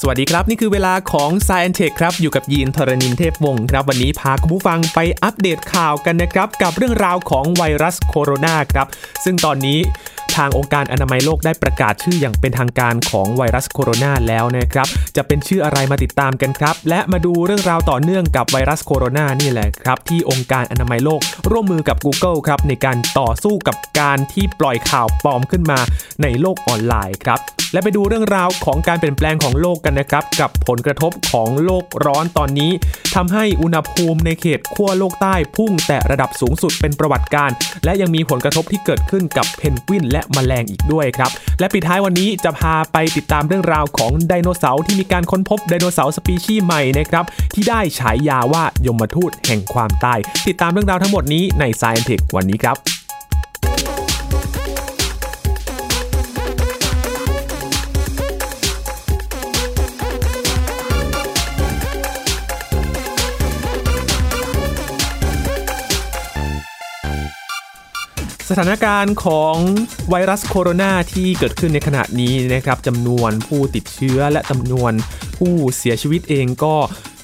สวัสดีครับ นี่คือเวลาของ s ซ e n t e c h ครับ อยู่กับยีนทรณินเทพวงศ์ครับ วันนี้พาคุณผู้ฟังไปอัปเดตข่าวกันนะครับ กับเรื่องราวของไวรัสโคโรนาครับ ซึ่งตอนนี้ ทางองค์การอนามัยโลกได้ประกาศชื่ออย่างเป็นทางการของไวรัสโคโรนาแล้วนะครับ จะเป็นชื่ออะไรมาติดตามกันครับ และมาดูเรื่องราวต่อเนื่องกับไวรัสโคโรนานี่แหละครับ ที่องค์การอนามัยโลก ร่วมมือกับ Google ครับในการต่อสู้กับการที่ปล่อยข่าวปลอมขึ้นมาในโลกออนไลน์ครับและไปดูเรื่องราวของการเปลี่ยนแปลงของโลกกันนะครับ กับผลกระทบของโลกร้อนตอนนี้ทำให้อุณหภูมิในเขตขั้วโลกใต้พุ่งแต่ระดับสูงสุดเป็นประวัติการ และยังมีผลกระทบที่เกิดขึ้นกับเพนกวินและแมลงอีกด้วยครับ และปิดท้ายวันนี้จะพาไปติดตามเรื่องราวของไดโนเสาร์ที่มีการค้นพบไดโนเสาร์สปีชีส์ใหม่นะครับที่ได้ฉายาว่ายมทูตแห่งความตาย ติดตามเรื่องราวทั้งหมดนี้ใน Science Tech วันนี้ครับ สถานการณ์ของไวรัสโคโรนาที่เกิดขึ้นในขณะนี้นะครับจำนวนผู้ติดเชื้อและจำนวนผู้เสียชีวิตเองก็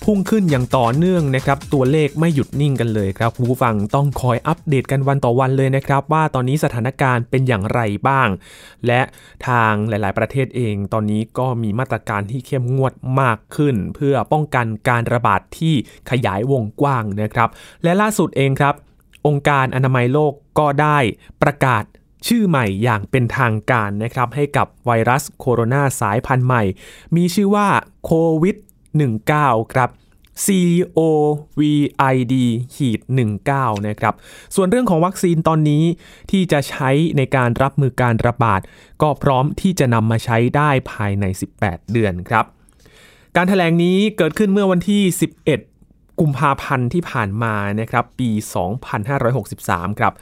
พุ่งขึ้นอย่างต่อเนื่องนะครับ ตัวเลขไม่หยุดนิ่งกันเลยครับคุณผู้ฟังต้องคอยอัปเดตกันวันต่อวันเลยนะครับ ว่าตอนนี้สถานการณ์เป็นอย่างไรบ้าง และทางหลาย ๆ ประเทศเอง ตอนนี้ก็มีมาตรการที่เข้มงวดมากขึ้น เพื่อป้องกันการระบาดที่ขยายวงกว้างนะครับ และล่าสุดเองครับ องค์การอนามัยโลกก็ได้ประกาศชื่อใหม่อย่างเป็นทางการนะครับ ให้กับไวรัสโคโรนาสายพันธุ์ใหม่ มีชื่อว่าโควิด 19 ครับ COVID ขีด19นะครับ ส่วนเรื่องของวัคซีนตอนนี้ที่จะใช้ในการรับมือการระบาด ก็พร้อมที่จะนำมาใช้ได้ภายใน 18 เดือนครับ การถแถลงนี้เกิดขึ้นเมื่อวันที่ 11 กุมภาพันธ์ที่ผ่านมานะครับปี 2563 ครับ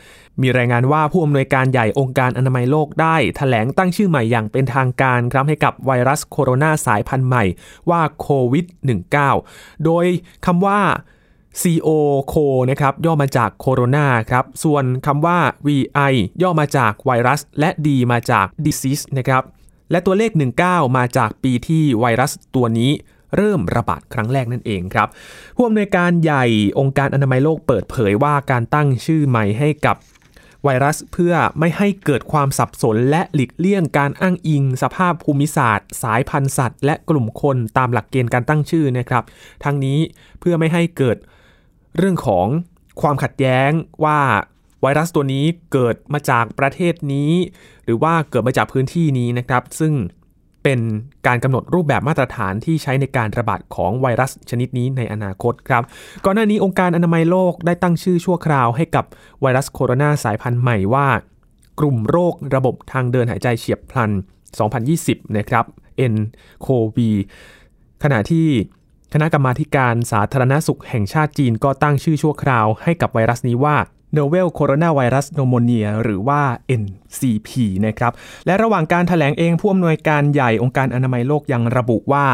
มีรายงานว่าผู้อำนวยการใหญ่องค์การอนามัยโลกได้ถแถลงตั้งชื่อใหม่อย่างเป็นทางการครับให้กับไวรัสโคโรนาสายพันธุ์ใหม่ว่าโควิด -19 โดยคำว่า CO โคนะครับย่อมาจากโคโรนาครับ ส่วนคำว่า VI ย่อมาจากไวรัส และ D มาจาก disease นะครับ และตัวเลข 19 มาจากปีที่ไวรัสตัวนี้ เริ่มระบาดครั้งแรกนั่นเองครับผู้อำนวยการใหญ่องค์การอนามัยโลกเปิดเผยว่าการตั้งชื่อใหม่ให้กับไวรัสเพื่อไม่ให้เกิดความสับสนและหลีกเลี่ยงการอ้างอิง สภาพภูมิศาสตร์ สายพันธุ์สัตว์ และกลุ่มคนตามหลักเกณฑ์การตั้งชื่อนะครับ ทั้งนี้เพื่อไม่ให้เกิดเรื่องของความขัดแย้งว่าไวรัสตัวนี้เกิดมาจากประเทศนี้ หรือว่าเกิดมาจากพื้นที่นี้นะครับ ซึ่ง เป็นการกำหนดรูปแบบมาตรฐานที่ใช้ในการระบาดของไวรัสชนิดนี้ในอนาคตครับก่อนหน้านี้องค์การอนามัยโลกได้ตั้งชื่อชั่วคราวให้กับไวรัสโคโรนาสายพันธุ์ใหม่ว่า กลุ่มโรคระบบทางเดินหายใจเฉียบพลัน 2020 นะครับ nCoV ขณะที่คณะกรรมาการสาธารณสุขแห่งชาติจีนก็ตั้งชื่อชั่วคราวให้กับไวรัสนี้ว่า Novel Coronavirus Pneumonia หรือว่า NCP นะครับ และระหว่างการถแถลงเองผู้อำนวยการใหญ่องค์การอนามัยโลกยังระบุว่า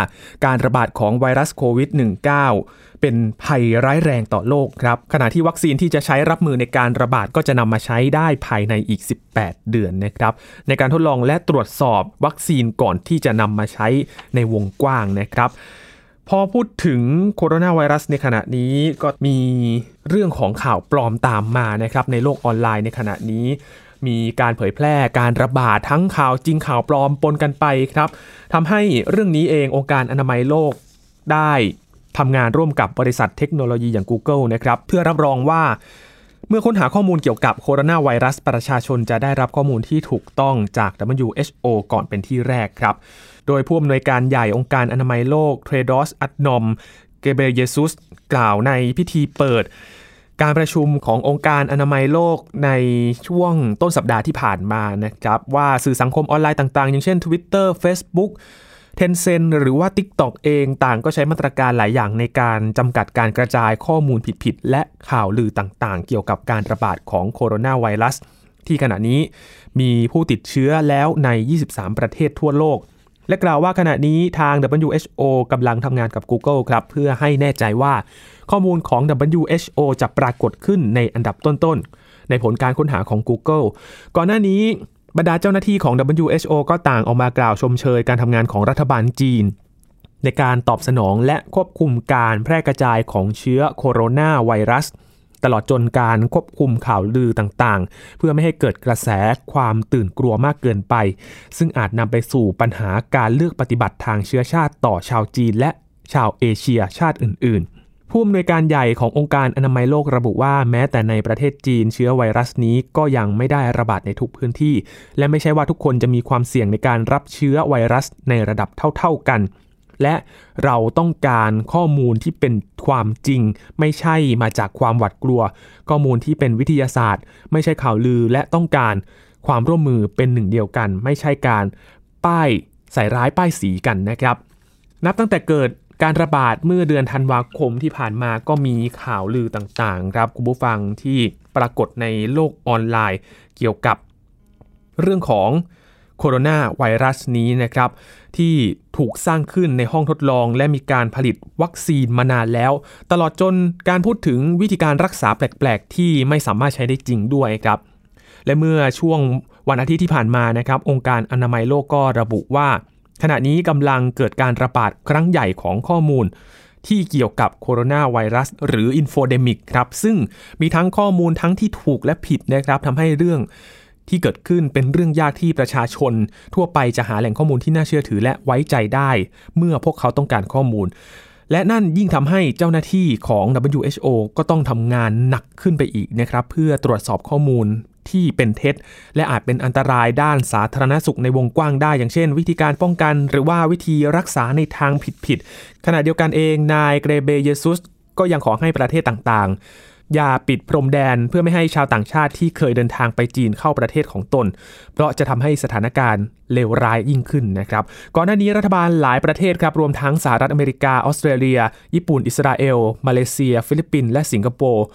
การระบาดของไวรัสโควิด -19 เป็นภัยร้ายแรงต่อโลกครับ ขณะที่วัคซีนที่จะใช้รับมือในการระบาดก็จะนำมาใช้ได้ภายในอีก 18 เดือนนะครับ ในการทดลองและตรวจสอบวัคซีนก่อนที่จะนำมาใช้ในวงกว้างนะครับ พอพูดถึงโคโรนาไวรัสในขณะนี้ก็มีเรื่องของข่าวปลอมตามมานะครับในโลกออนไลน์ในขณะนี้ มีการเผยแพร่การระบาดทั้งข่าวจริงข่าวปลอมปนกันไปครับทำให้เรื่องนี้เององค์การอนามัยโลกได้ทำงานร่วมกับบริษัทเทคโนโลยีอย่าง Google นะครับเพื่อรับรองว่าเมื่อค้นหาข้อมูลเกี่ยวกับโคโรนาไวรัส ประชาชนจะได้รับข้อมูลที่ถูกต้องจาก WHO ก่อนเป็นที่แรกครับ โดยผู้อำนวยการใหญ่องค์การอนามัยโลกเทรดอสอัตนอม เกเบเยซุส กล่าวในพิธีเปิด การประชุมขององค์การอนามัยโลกในช่วงต้นสัปดาห์ที่ผ่านมานะครับว่าสื่อสังคมออนไลน์ต่างๆ อย่างเช่น Twitter Facebook Tencent หรือว่า TikTok เองต่างก็ใช้มาตรการหลายอย่างในการจำกัดการกระจายข้อมูลผิดๆและข่าวลือต่างๆ เกี่ยวกับการระบาดของโคโรนาไวรัสที่ขณะนี้มีผู้ติดเชื้อแล้วใน 23 ประเทศทั่วโลก และกล่าวว่าขณะนี้ทาง WHO กำลังทำงานกับ Google ครับ เพื่อให้แน่ใจว่าข้อมูลของ WHO จะปรากฏขึ้นในอันดับต้นๆ ในผลการค้นหาของ Google ก่อนหน้านี้บรรดาเจ้าหน้าที่ของ WHO ก็ต่างออกมากล่าวชมเชยการทำงานของรัฐบาลจีน ในการตอบสนองและควบคุมการแพร่กระจายของเชื้อโคโรนาไวรัส ตลอดจนการควบคุมข่าวลือต่างๆ เพื่อไม่ให้เกิดกระแสความตื่นกลัวมากเกินไป ซึ่งอาจนำไปสู่ปัญหาการเลือกปฏิบัติทางเชื้อชาติต่อชาวจีน และชาวเอเชียชาติอื่น ๆผู้อำนวยการใหญ่ขององค์การอนามัยโลกระบุว่าแม้แต่ในประเทศจีนเชื้อไวรัสนี้ก็ยังไม่ได้ระบาดในทุกพื้นที่ และไม่ใช่ว่าทุกคนจะมีความเสี่ยงในการรับเชื้อไวรัสในระดับเท่า ๆกัน และเราต้องการข้อมูลที่เป็นความจริง ไม่ใช่มาจากความหวาดกลัว ข้อมูลที่เป็นวิทยาศาสตร์ ไม่ใช่ข่าวลือและต้องการความร่วมมือเป็นหนึ่งเดียวกัน ไม่ใช่การป้ายใส่ร้ายป้ายสีกันนะครับ นับตั้งแต่เกิดการระบาดเมื่อเดือนธันวาคมที่ผ่านมาก็มีข่าวลือต่างๆ ครับคุณผู้ฟังที่ปรากฏในโลกออนไลน์ เกี่ยวกับเรื่องของ โคโรนาไวรัสนี้นะครับ ที่ถูกสร้างขึ้นในห้องทดลองและมีการผลิตวัคซีนมานานแล้ว ตลอดจนการพูดถึงวิธีการรักษาแปลก ๆ ที่ไม่สามารถใช้ได้จริงด้วยครับและเมื่อช่วงวันอาทิตย์ที่ผ่านมานะครับ องค์การอนามัยโลกก็ระบุว่า ขณะนี้กำลังเกิดการระบาดครั้งใหญ่ของข้อมูล ที่เกี่ยวกับโคโรนาไวรัสหรือ infodemic ครับ ซึ่งมีทั้งข้อมูลทั้งที่ถูกและผิดนะครับทำให้เรื่อง ที่เกิดขึ้นเป็นเรื่องยากที่ประชาชน ทั่วไปจะหาแหล่งข้อมูลที่น่าเชื่อถือและไว้ใจได้ เมื่อพวกเขาต้องการข้อมูล และนั่นยิ่งทำให้เจ้าหน้าที่ของ WHO ก็ต้องทำงานหนักขึ้นไปอีกนะครับเพื่อตรวจสอบข้อมูลที่เป็นเท็จ และอาจเป็นอันตรายด้านสาธารณสุขในวงกว้างได้ อย่างเช่น วิธีการป้องกัน หรือว่าวิธีรักษาในทางผิดๆขณะเดียวกันเองนายเกรเบเยซุสก็ยังขอให้ประเทศต่างๆ อย่าปิดพรมแดนเพื่อไม่ให้ชาวต่างชาติที่เคยเดินทางไปจีนเข้าประเทศของตน เพราะจะทำให้สถานการณ์เลวร้ายยิ่งขึ้นนะครับ ก่อนหน้านี้รัฐบาลหลายประเทศครับรวมทั้งสหรัฐอเมริกา ออสเตรเลีย ญี่ปุ่น อิสราเอล มาเลเซีย ฟิลิปปินส์และสิงคโปร์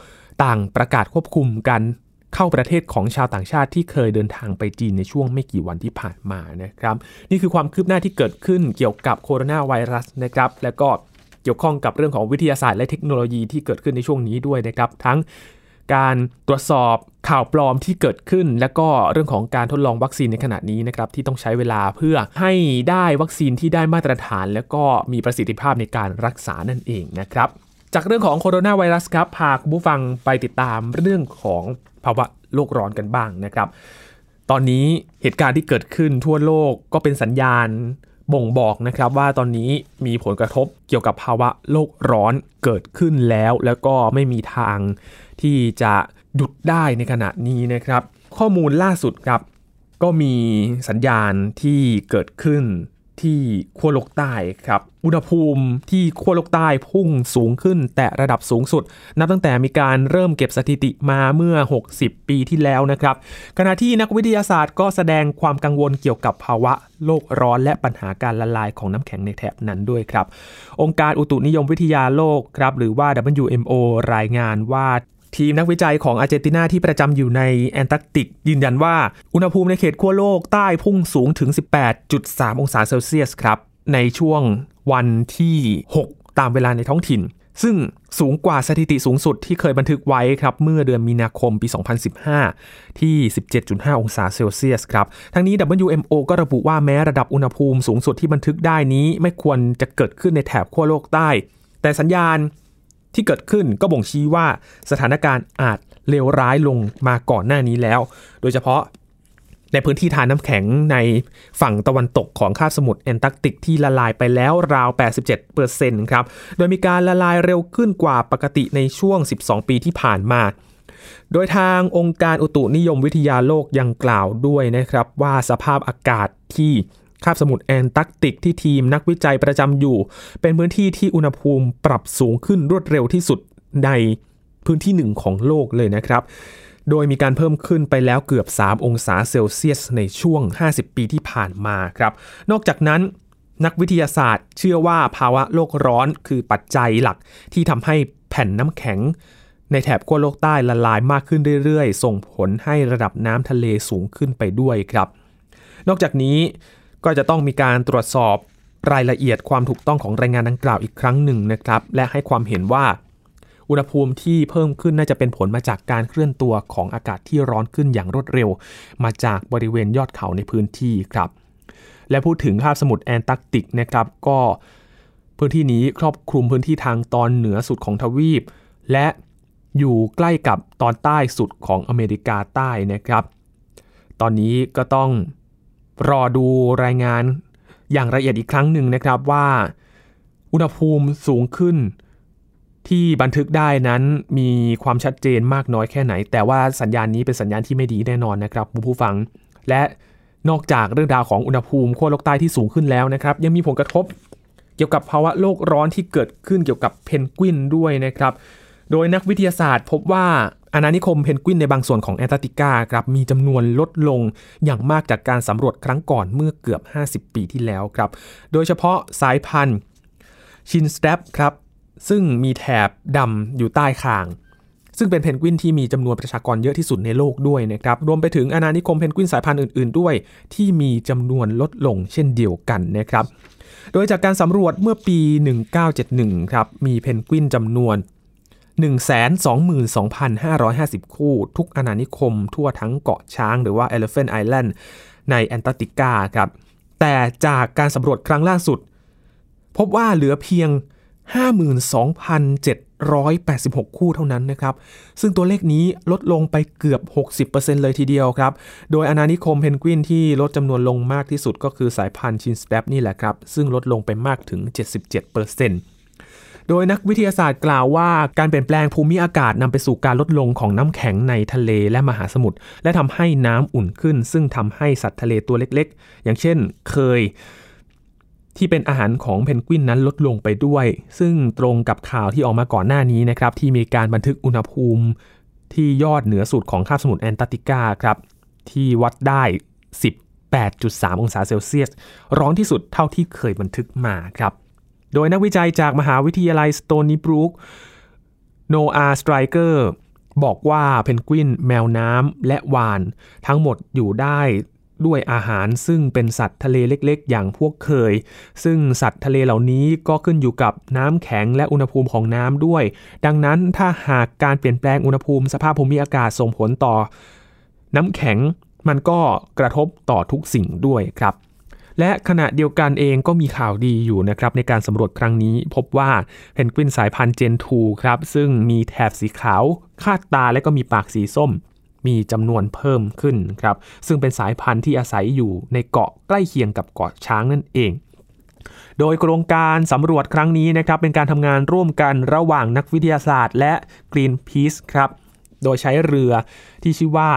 ต่างประกาศควบคุมการเข้าประเทศของชาวต่างชาติที่เคยเดินทางไปจีนในช่วงไม่กี่วันที่ผ่านมานะครับ นี่คือความคืบหน้าที่เกิดขึ้นเกี่ยวกับโคโรนาไวรัสนะครับ และก็ เกี่ยวข้องกับเรื่องของวิทยาศาสตร์และเทคโนโลยีที่เกิดขึ้นในช่วงนี้ด้วยนะครับ ทั้งการตรวจสอบข่าวปลอมที่เกิดขึ้น และก็เรื่องของการทดลองวัคซีนในขณะนี้นะครับที่ต้องใช้เวลาเพื่อให้ได้วัคซีนที่ได้มาตรฐาน และก็มีประสิทธิภาพในการรักษานั่นเองนะครับ จากเรื่องของโคโรนาไวรัสครับพาคุณผู้ฟังไปติดตามเรื่องของภาวะโลกร้อนกันบ้างนะครับ ตอนนี้เหตุการณ์ที่เกิดขึ้นทั่วโลกก็เป็นสัญญาณ บ่งบอกนะครับว่าตอนนี้มีผลกระทบเกี่ยวกับภาวะโลกร้อนเกิดขึ้นแล้ว แล้วก็ไม่มีทางที่จะหยุดได้ในขณะนี้นะครับ ข้อมูลล่าสุดครับก็มีสัญญาณที่เกิดขึ้น ที่ขั้วโลกใต้ครับอุณหภูมิที่ขั้วโลกใต้พุ่งสูงขึ้น แต่ระดับสูงสุด นับตั้งแต่มีการเริ่มเก็บสถิติมาเมื่อ 60 ปีที่แล้วนะครับขณะที่นักวิทยาศาสตร์ก็แสดงความกังวลเกี่ยวกับภาวะโลกร้อนและปัญหาการละลายของน้ำแข็งในแถบนั้นด้วยครับ องค์การอุตุนิยมวิทยาโลกครับหรือว่า WMO รายงานว่า ทีมนักวิจัยของอาร์เจนตินาที่ประจำอยู่ในแอนตาร์กติก ยืนยันว่า อุณหภูมิในเขตขั้วโลกใต้พุ่งสูงถึง 18.3 องศาเซลเซียสครับ ในช่วงวันที่ 6 ตามเวลาในท้องถิ่น ซึ่งสูงกว่าสถิติสูงสุดที่เคยบันทึกไว้ครับ เมื่อเดือนมีนาคมปี 2015 ที่ 17.5 องศาเซลเซียสครับ ทั้งนี้ WMO ก็ระบุว่าแม้ระดับอุณหภูมิสูงสุดที่บันทึกได้นี้ ไม่ควรจะเกิดขึ้นในแถบขั้วโลกใต้ แต่สัญญาณ ที่เกิดขึ้นก็บ่งชี้ว่าสถานการณ์อาจเลวร้ายลงมาก่อนหน้านี้แล้ว โดยเฉพาะในพื้นที่ทานน้ำแข็งในฝั่งตะวันตกของคาบสมุทรแอนตาร์กติกที่ละลายไปแล้วราว 87%ครับ โดยมีการละลายเร็วขึ้นกว่าปกติในช่วง 12 ปีที่ผ่านมา โดยทางองค์การอุตุนิยมวิทยาโลกยังกล่าวด้วยนะครับว่าสภาพอากาศที่ คาบสมุทรแอนตาร์กติกที่ทีมนักวิจัยประจำอยู่ เป็นพื้นที่ที่อุณหภูมิปรับสูงขึ้นรวดเร็วที่สุดในพื้นที่หนึ่งของโลกเลยนะครับ โดยมีการเพิ่มขึ้นไปแล้วเกือบ 3 องศาเซลเซียสในช่วง 50 ปีที่ผ่านมาครับ นอกจากนั้นนักวิทยาศาสตร์เชื่อว่าภาวะโลกร้อนคือปัจจัยหลักที่ทำให้แผ่นน้ำแข็ง ในแถบขั้วโลกใต้ละลายมากขึ้นเรื่อยๆ ส่งผลให้ระดับน้ำทะเลสูงขึ้นไปด้วยครับ นอกจากนี้ ก็จะต้องมีการตรวจสอบรายละเอียดความถูกต้องของรายงานดังกล่าวอีกครั้งหนึ่งนะครับ และให้ความเห็นว่า อุณหภูมิที่เพิ่มขึ้นน่าจะเป็นผลมาจากการเคลื่อนตัวของอากาศที่ร้อนขึ้นอย่างรวดเร็ว มาจากบริเวณยอดเขาในพื้นที่ครับ และพูดถึงคาบสมุทรแอนตาร์กติกนะครับ ก็พื้นที่นี้ครอบคลุมพื้นที่ทางตอนเหนือสุดของทวีป และอยู่ใกล้กับตอนใต้สุดของอเมริกาใต้นะครับ ตอนนี้ก็ต้อง รอดูรายงานอย่างละเอียดอีกครั้งหนึ่งนะครับว่า อุณหภูมิสูงขึ้น ที่บันทึกได้นั้นมีความชัดเจนมากน้อยแค่ไหน แต่ว่าสัญญาณนี้เป็นสัญญาณที่ไม่ดีแน่นอนนะครับผู้ฟัง และนอกจากเรื่องราวของอุณหภูมิขั้วโลกใต้ที่สูงขึ้นแล้วนะครับ ยังมีผลกระทบเกี่ยวกับภาวะโลกร้อนที่เกิดขึ้นเกี่ยวกับเพนกวินด้วยนะครับ โดยนักวิทยาศาสตร์พบว่า อาณานิคมเพนกวินในบางส่วนของแอนตาร์กติกาครับมีจำนวนลดลงอย่างมากจากการสำรวจครั้งก่อนเมื่อเกือบ 50 ปีที่แล้วครับ โดยเฉพาะสายพันธุ์ chinstrap ครับซึ่งมีแถบดำอยู่ใต้คาง ซึ่งเป็นเพนกวินที่มีจำนวนประชากรเยอะที่สุดในโลกด้วยนะครับ รวมไปถึงอาณานิคมเพนกวินสายพันธุ์อื่นๆ ด้วย ที่มีจำนวนลดลงเช่นเดียวกันนะครับ โดยจากการสำรวจเมื่อปี 1971 ครับ มีเพนกวินจำนวน 122,550 คู่ ทุกอาณานิคมทั่วทั้งเกาะช้างหรือว่า Elephant Island ในแอนตาร์กติกาครับ แต่จากการสำรวจครั้งล่าสุด พบว่าเหลือเพียง 52,786 คู่เท่านั้นนะครับ ซึ่งตัวเลขนี้ลดลงไปเกือบ 60%เลยทีเดียวครับ โดยอาณานิคมเพนกวินที่ลดจำนวนลงมากที่สุดก็คือสายพันธุ์ chinstrap นี่แหละครับ ซึ่งลดลงไปมากถึง 77% โดยนักวิทยาศาสตร์กล่าวว่าการเปลี่ยนแปลงภูมิอากาศนำไปสู่การลดลงของน้ำแข็งในทะเลและมหาสมุทรและทำให้น้ำอุ่นขึ้น ซึ่งทำให้สัตว์ทะเลตัวเล็กๆ อย่างเช่นเคยที่เป็นอาหารของเพนกวินนั้นลดลงไปด้วย ซึ่งตรงกับข่าวที่ออกมาก่อนหน้านี้นะครับที่มีการบันทึกอุณหภูมิที่ยอดเหนือสุดของคาบสมุทรแอนตาร์กติกาครับที่วัดได้18.3 องศาเซลเซียส ร้อนที่สุดเท่าที่เคยบันทึกมาครับ โดยนักวิจัยจากมหาวิทยาลัยสโตนีบรูคโนอาห์ สไตรเกอร์บอกว่าเพนกวินแมวน้ำและวาฬ ทั้งหมดอยู่ได้ด้วยอาหารซึ่งเป็นสัตว์ทะเลเล็กๆ อย่างพวกเคย ซึ่งสัตว์ทะเลเหล่านี้ก็ขึ้นอยู่กับน้ำแข็งและอุณหภูมิของน้ำด้วย ดังนั้นถ้าหากการเปลี่ยนแปลงอุณหภูมิสภาพภูมิอากาศส่งผลต่อ น้ำแข็งมันก็กระทบต่อทุกสิ่งด้วยครับ และขณะเดียวกันเองก็มีข่าวดีอยู่นะครับในการสำรวจครั้งนี้พบว่าเพนกวินสายพันธุ์เจนทูครับซึ่งมีแถบสีขาวคาดตาและก็มีปากสีส้ม มีจำนวนเพิ่มขึ้นครับซึ่งเป็นสายพันธุ์ที่อาศัยอยู่ในเกาะใกล้เคียงกับเกาะช้างนั่นเองโดยโครงการสำรวจครั้งนี้นะครับเป็นการทำงานร่วมกันระหว่างนักวิทยาศาสตร์ และ Greenpeace ครับ โดยใช้เรือที่ชื่อว่า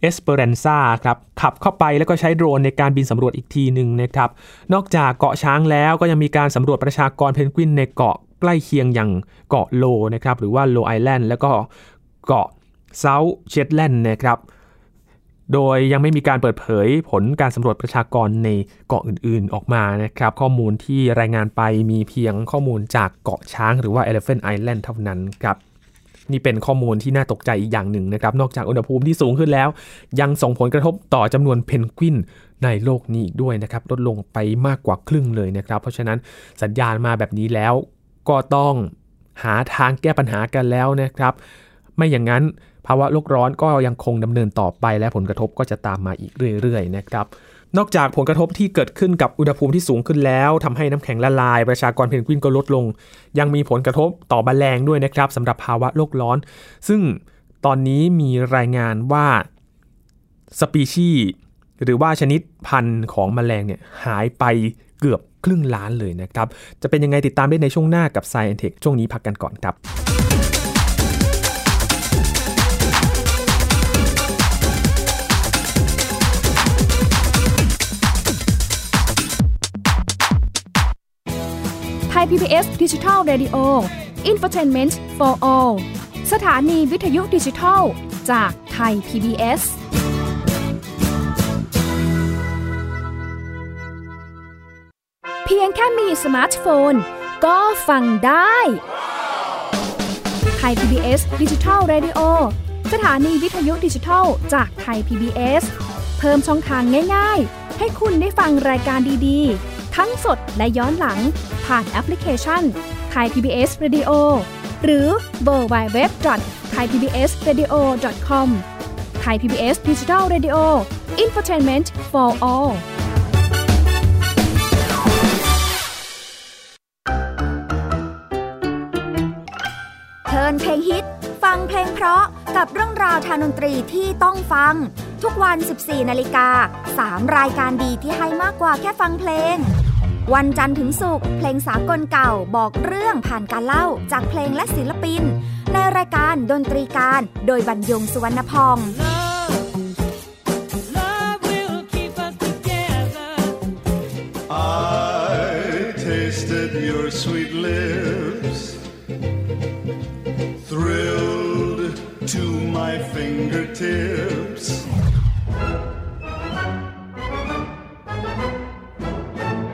เอสเปเรนซาครับขับเข้าไปแล้วก็ใช้โดรนในการบินสำรวจอีกทีหนึ่งนะครับ นอกจากเกาะช้างแล้วก็ยังมีการสำรวจประชากรเพนกวินในเกาะใกล้เคียงอย่างเกาะโลนะครับหรือว่าโลไอแลนด์แล้วก็เกาะเซาท์เชตแลนด์นะครับโดยยังไม่มีการเปิดเผยผลการสำรวจประชากรในเกาะอื่นๆออกมานะครับ ข้อมูลที่รายงานไปมีเพียงข้อมูลจากเกาะช้างหรือว่า Elephant Island เท่านั้นครับ นี่เป็นข้อมูลที่น่าตกใจอีกอย่างหนึ่งนะครับ นอกจากอุณหภูมิที่สูงขึ้นแล้ว ยังส่งผลกระทบต่อจำนวนเพนกวินในโลกนี้อีกด้วยนะครับ ลดลงไปมากกว่าครึ่งเลยนะครับ เพราะฉะนั้นสัญญาณมาแบบนี้แล้วก็ต้องหาทางแก้ปัญหากันแล้วนะครับ ไม่อย่างนั้นภาวะโลกร้อนก็ยังคงดำเนินต่อไปและผลกระทบก็จะตามมาอีกเรื่อยๆนะครับ นอกจากผลกระทบที่เกิดขึ้นกับอุณหภูมิที่สูงขึ้นแล้วทำให้น้ำแข็งละลาย ประชากรเพนกวินก็ลดลง ยังมีผลกระทบต่อแมลงด้วยนะครับสำหรับภาวะโลกร้อน ซึ่งตอนนี้มีรายงานว่าสปีชีส์หรือว่าชนิดพันธุ์ของแมลงเนี่ยหายไปเกือบครึ่งล้านเลยนะครับ จะเป็นยังไงติดตามได้ในช่วงหน้ากับ Science Tech ช่วงนี้พักกันก่อนครับ ย PBS ดิจิทัล Radio Infotainment for All สถานีวิทยุดิจิทัล จากไทย PBS เพียงแค่มีสมาร์ทโฟน ก็ฟังได้ Thai PBS Digital Radio สถานีวิทยุดิจิทัล จากไทย PBS เพิ่มช่องทางง่าย ๆ ให้คุณได้ฟังรายการดีๆ ทั้งสดและย้อนหลังผ่านแอปพลิเคชันไทย PBS Radio หรือ World Wide Web dot Thai PBS Radio คอม Thai PBS Digital Radio Infotainment for all เพลินเพลงฮิต ฟังเพลงเพราะกับเรื่องราวทางดนตรีที่ต้องฟัง ทุกวัน 14นาฬิกา 3 รายการดีที่ให้มากกว่าแค่ฟังเพลง วันจันทร์ถึงศุกร์เพลงสากลเก่าบอกเรื่องผ่านการเล่าจากเพลงและศิลปิน ในรายการดนตรีการโดยบรรยงสุวรรณพอง Love will keep us together. I tasted your sweet lips, thrilled to my fingertips.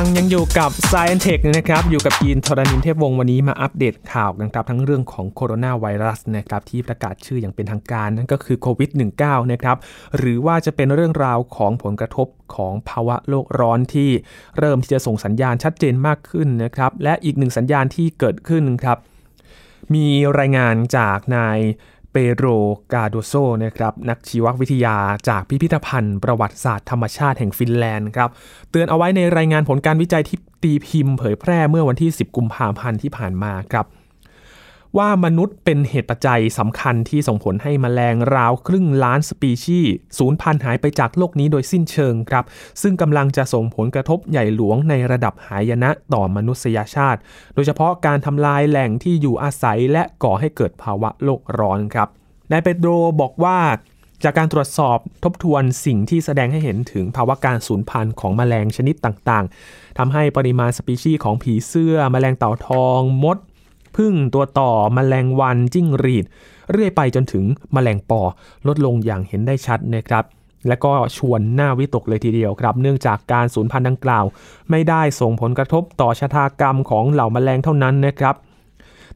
ฟังยังอยู่กับ Science Tech นะครับอยู่กับยีนทรณินเทพวงศ์วันนี้มาอัปเดตข่าวกันครับทั้งเรื่องของโคโรนาไวรัสนะครับที่ประกาศชื่ออย่างเป็นทางการนั่นก็คือโควิด -19 นะครับหรือว่าจะเป็นเรื่องราวของผลกระทบของภาวะโลกร้อนที่เริ่มที่จะส่งสัญญาณชัดเจนมากขึ้นนะครับและอีกหนึ่งสัญญาณที่เกิดขึ้นครับมีรายงานจากนาย เปโรกาโดโซนะครับนักชีววิทยาจากพิพิธภัณฑ์ประวัติศาสตร์ธรรมชาติแห่งฟินแลนด์ครับเตือนเอาไว้ในรายงานผลการวิจัยที่ตีพิมพ์เผยแพร่เมื่อวันที่ 10 กุมภาพันธ์ที่ผ่านมาครับ ว่ามนุษย์เป็นเหตุปัจจัยสำคัญที่ส่งผลให้แมลงราวครึ่งล้านสปีชีส์สูญพันธุ์หายไปจากโลกนี้โดยสิ้นเชิงครับ ซึ่งกำลังจะส่งผลกระทบใหญ่หลวงในระดับหายนะต่อมนุษยชาติ โดยเฉพาะการทำลายแหล่งที่อยู่อาศัยและก่อให้เกิดภาวะโลกร้อนครับนายเปโดรบอกว่าจากการตรวจสอบทบทวนสิ่งที่แสดงให้เห็นถึงภาวะการสูญพันธุ์ของแมลงชนิดต่างๆ ทำให้ปริมาณสปีชีส์ของผีเสื้อแมลงเต่าทอง มด พึ่งตัวต่อแมลงวันจิ้งหรีด เรื่อยไปจนถึงแมลงปอ ลดลงอย่างเห็นได้ชัดนะครับและก็ชวนหน้าวิตกเลยทีเดียวครับ เนื่องจากการสูญพันธุ์ดังกล่าว ไม่ได้ส่งผลกระทบต่อชะตากรรมของเหล่าแมลงเท่านั้นนะครับ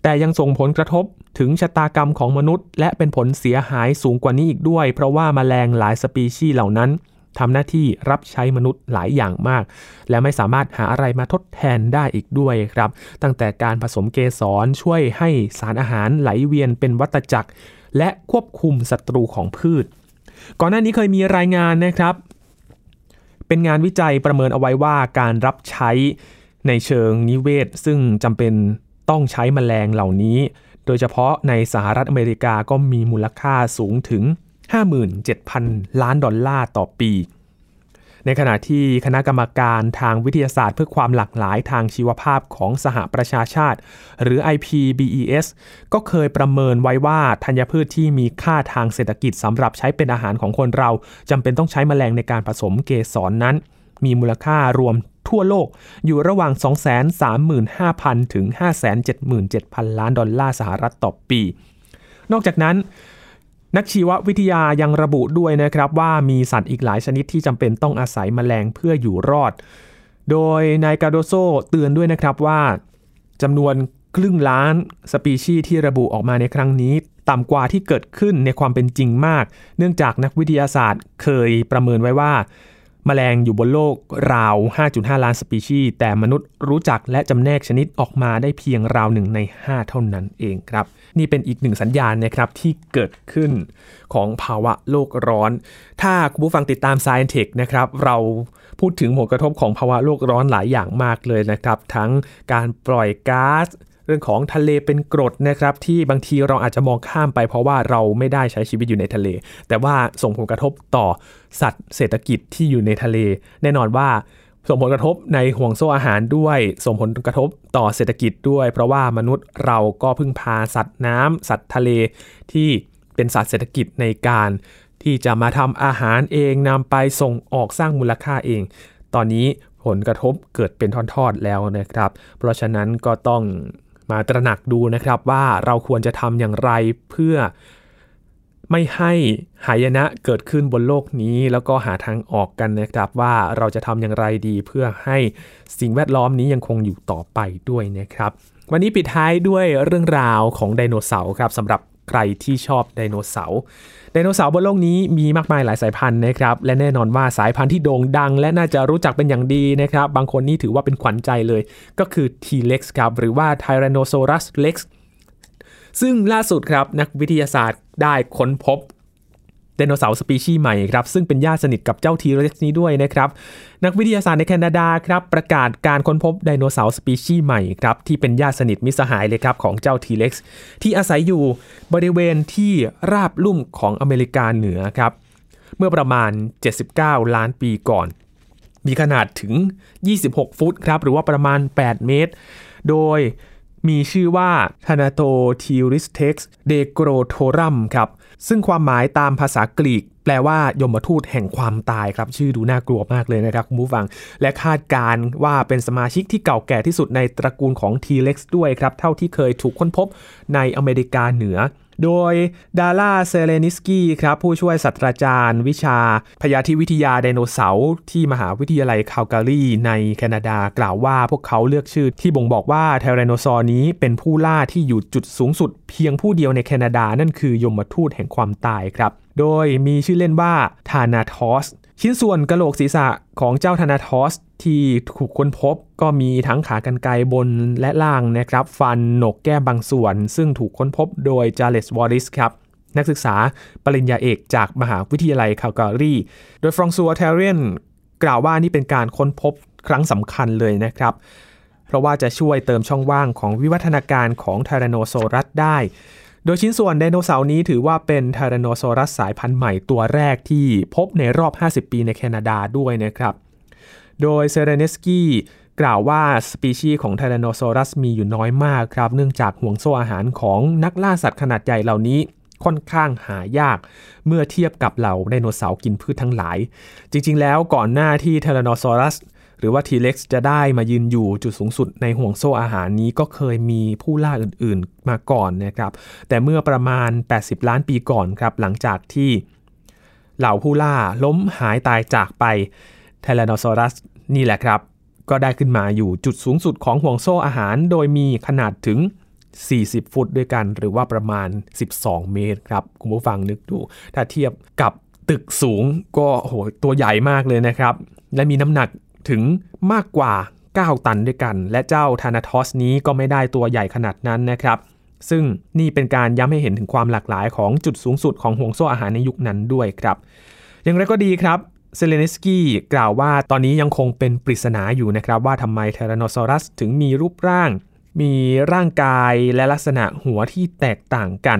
แต่ยังส่งผลกระทบถึงชะตากรรมของมนุษย์ และเป็นผลเสียหายสูงกว่านี้อีกด้วย เพราะว่าแมลงหลายสปีชีส์เหล่านั้น ทำหน้าที่รับใช้มนุษย์หลายอย่างมาก และไม่สามารถหาอะไรมาทดแทนได้อีกด้วยครับ ตั้งแต่การผสมเกสรช่วยให้สารอาหารไหลเวียนเป็นวัตจักร และควบคุมศัตรูของพืช ก่อนหน้านี้เคยมีรายงานนะครับ เป็นงานวิจัยประเมินเอาไว้ว่าการรับใช้ในเชิงนิเวศ ซึ่งจำเป็นต้องใช้แมลงเหล่านี้ โดยเฉพาะในสหรัฐอเมริกาก็มีมูลค่าสูงถึง 57,000 ล้านดอลลาร์ต่อปี ในขณะที่คณะกรรมการทางวิทยาศาสตร์เพื่อความหลากหลายทางชีวภาพของสหประชาชาติ หรือ IPBES ก็เคยประเมินไว้ว่าธัญพืชที่มีค่าทางเศรษฐกิจสำหรับใช้เป็นอาหารของคนเราจำเป็นต้องใช้แมลงในการผสมเกสรนนั้น มีมูลค่ารวมทั่วโลกอยู่ระหว่าง 235,000 ถึง 577,000 ล้านดอลลาร์สหรัฐต่อปี นอกจากนั้น นักชีววิทยายังระบุด้วยนะครับว่ามีสัตว์อีกหลายชนิดที่จำเป็นต้องอาศัยแมลงเพื่ออยู่รอด โดยนายกาโดโซเตือนด้วยนะครับว่าจำนวนครึ่งล้านสปีชีส์ที่ระบุออกมาในครั้งนี้ ต่ำกว่าที่เกิดขึ้นในความเป็นจริงมาก เนื่องจากนักวิทยาศาสตร์เคยประเมินไว้ว่า แมลงอยู่บนโลกราว 5.5 ล้านสปีชีส์แต่มนุษย์รู้จักและจำแนกชนิดออกมาได้เพียงราวหนึ่งใน 5 เท่านั้นเองครับ นี่เป็นอีกหนึ่งสัญญาณนะครับที่เกิดขึ้นของภาวะโลกร้อน ถ้าคุณผู้ฟังติดตาม Science Tech นะครับเราพูดถึงผลกระทบของภาวะโลกร้อนหลายอย่างมากเลยนะครับ ทั้งการปล่อยก๊าซ เรื่องของทะเลเป็นกรดนะครับที่บางทีเราอาจจะมองข้ามไปเพราะว่าเราไม่ได้ใช้ชีวิตอยู่ในทะเล แต่ว่าส่งผลกระทบต่อสัตว์เศรษฐกิจที่อยู่ในทะเล แน่นอนว่าส่งผลกระทบในห่วงโซ่อาหารด้วย ส่งผลกระทบต่อเศรษฐกิจด้วย เพราะว่ามนุษย์เราก็พึ่งพาสัตว์น้ำสัตว์ทะเลที่เป็นสัตว์เศรษฐกิจในการที่จะมาทำอาหารเองนำไปส่งออกสร้างมูลค่าเอง ตอนนี้ผลกระทบเกิดเป็นทอดๆแล้วนะครับ เพราะฉะนั้นก็ต้อง มาตระหนักดูนะครับว่าเราควรจะทำอย่างไรเพื่อไม่ให้หายนะเกิดขึ้นบนโลกนี้ แล้วก็หาทางออกกันนะครับว่าเราจะทำอย่างไรดีเพื่อให้สิ่งแวดล้อมนี้ยังคงอยู่ต่อไปด้วยนะครับ วันนี้ปิดท้ายด้วยเรื่องราวของไดโนเสาร์ครับสำหรับ ใครที่ชอบไดโนเสาร์ไดโนเสาร์บนโลกนี้มีมากมายหลายสายพันธุ์นะครับและแน่นอนว่าสายพันธุ์ที่โด่งดัง และน่าจะรู้จักเป็นอย่างดีนะครับบางคนนี่ถือว่าเป็นขวัญใจเลย ก็คือ T-Rex ครับหรือว่า Tyrannosaurus Rex ซึ่งล่าสุดครับนักวิทยาศาสตร์ได้ค้นพบ ไดโนเสาร์สปีชีส์ใหม่ครับซึ่งเป็นญาติสนิทกับเจ้า T-Rex นี้ด้วยนะครับนักวิทยาศาสตร์ในแคนาดาครับประกาศการค้นพบไดโนเสาร์สปีชีส์ใหม่ครับที่เป็นญาติสนิทมิสหายเลยครับของเจ้า T-Rex ที่อาศัยอยู่บริเวณที่ราบลุ่มของอเมริกาเหนือครับเมื่อประมาณ 79 ล้านปีก่อน มีขนาดถึง 26 ฟุตครับหรือว่าประมาณ 8 เมตร โดยมีชื่อว่า t h a n a t o t i r i s t e x d e g r o t o r u m ครับ ซึ่งความหมายตามภาษากรีก แปลว่ายมทูตแห่งความตายครับ ชื่อดูน่ากลัวมากเลยนะครับคุณผู้ฟัง และคาดการณ์ว่าเป็นสมาชิกที่เก่าแก่ที่สุดในตระกูลของ T-Rex ด้วยครับ เท่าที่เคยถูกค้นพบในอเมริกาเหนือ โดยดาร่าเซเลนิสกี้ครับผู้ช่วยศาสตราจารย์ วิชาพยาธิวิทยาไดโนเสาร์ที่มหาวิทยาลัยคาลการีในแคนาดากล่าวว่าพวกเขาเลือกชื่อที่บ่งบอกว่าไทแรนโนซอร์นี้เป็นผู้ล่าที่อยู่จุดสูงสุด เพียงผู้เดียวในแคนาดานั่นคือยมทูตแห่งความตายครับ โดยมีชื่อเล่นว่าทานาทอส ชิ้นส่วนกระโหลกศีรษะของเจ้าธนาทอสที่ถูกค้นพบก็มีทั้งขากรรไกรบนและล่างนะครับ ฟันหนกแก้มบางส่วน ซึ่งถูกค้นพบโดยจาเลสวอริสครับ นักศึกษาปริญญาเอกจากมหาวิทยาลัยคาลการี โดยฟรองซัวเทเรียนกล่าวว่านี่เป็นการค้นพบครั้งสำคัญเลยนะครับ เพราะว่าจะช่วยเติมช่องว่างของวิวัฒนาการของไทแรนโนซอรัสได้ โดยชิ้นส่วนไดโนเสาร์นี้ถือว่าเป็นไทแรนโนซอรัสสายพันธุ์ใหม่ตัวแรกที่พบในรอบ 50 ปีในแคนาดาด้วยนะครับ โดยเซเรเนสกี้กล่าวว่าสปีชีส์ของไทแรนโนซอรัสมีอยู่น้อยมากครับ เนื่องจากห่วงโซ่อาหารของนักล่าสัตว์ขนาดใหญ่เหล่านี้ค่อนข้างหายาก เมื่อเทียบกับเหล่าไดโนเสาร์กินพืชทั้งหลาย จริงๆ แล้วก่อนหน้าที่ไทแรนโนซอรัส หรือว่า T-Rex จะได้มายืนอยู่จุดสูงสุดในห่วงโซ่อาหารนี้ก็เคยมีผู้ล่าอื่นๆมาก่อนนะครับ แต่เมื่อประมาณ 80 ล้านปีก่อนครับ หลังจากที่เหล่าผู้ล่าล้มหายตายจากไปไทแรนโนซอรัสนี่แหละครับ ก็ได้ขึ้นมาอยู่จุดสูงสุดของห่วงโซ่อาหาร โดยมีขนาดถึง 40 ฟุตด้วยกัน หรือว่าประมาณ 12 เมตรครับ คุณผู้ฟังนึกดู ถ้าเทียบกับตึกสูงก็โหตัวใหญ่มากเลยนะครับ และมีน้ำหนัก ถึงมากกว่า 9 ตันด้วยกัน และเจ้าธานาทอสนี้ก็ไม่ได้ตัวใหญ่ขนาดนั้นนะครับ ซึ่งนี่เป็นการย้ำให้เห็นถึงความหลากหลายของจุดสูงสุดของห่วงโซ่อาหารในยุคนั้นด้วยครับ อย่างไรก็ดีครับเซเลนสกี้กล่าวว่าตอนนี้ยังคงเป็นปริศนาอยู่นะครับ ว่าทำไมเทรานอซอรัสถึงมีรูปร่าง มีร่างกายและลักษณะหัวที่แตกต่างกัน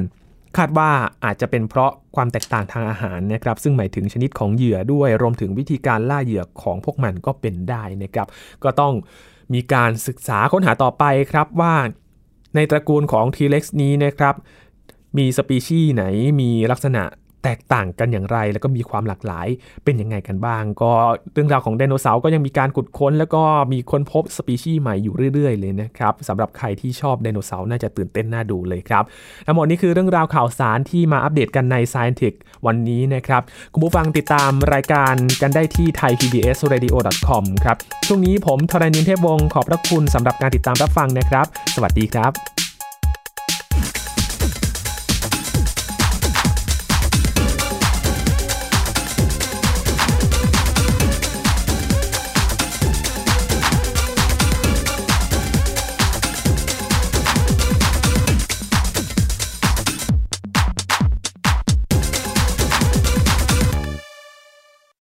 คาดว่าอาจจะเป็นเพราะความแตกต่างทางอาหารนะครับซึ่งหมายถึงชนิดของเหยื่อด้วยรวมถึงวิธีการล่าเหยื่อของพวกมันก็เป็นได้นะครับก็ต้องมีการศึกษาค้นหาต่อไปครับว่า ในตระกูลของ T-Rex นี้นะครับมีสปีชีส์ไหนมีลักษณะ แตกต่างกันอย่างไร แล้วก็มีความหลากหลายเป็นยังไงกันบ้าง ก็เรื่องราวของไดโนเสาร์ก็ยังมีการขุดค้น แล้วก็มีค้นพบสปีชีส์ใหม่อยู่เรื่อยๆ เลยนะครับสำหรับใครที่ชอบไดโนเสาร์น่าจะตื่นเต้นน่าดูเลยครับทั้งหมดนี้คือเรื่องราวข่าวสารที่มาอัปเดตกันใน Science Tech วันนี้นะครับคุณผู้ฟังติดตามรายการกันได้ที่ thaipbsradio.com ครับช่วงนี้ผมทรณินเทพวงศ์ขอบพระคุณสำหรับการติดตามรับฟังนะครับ สวัสดีครับ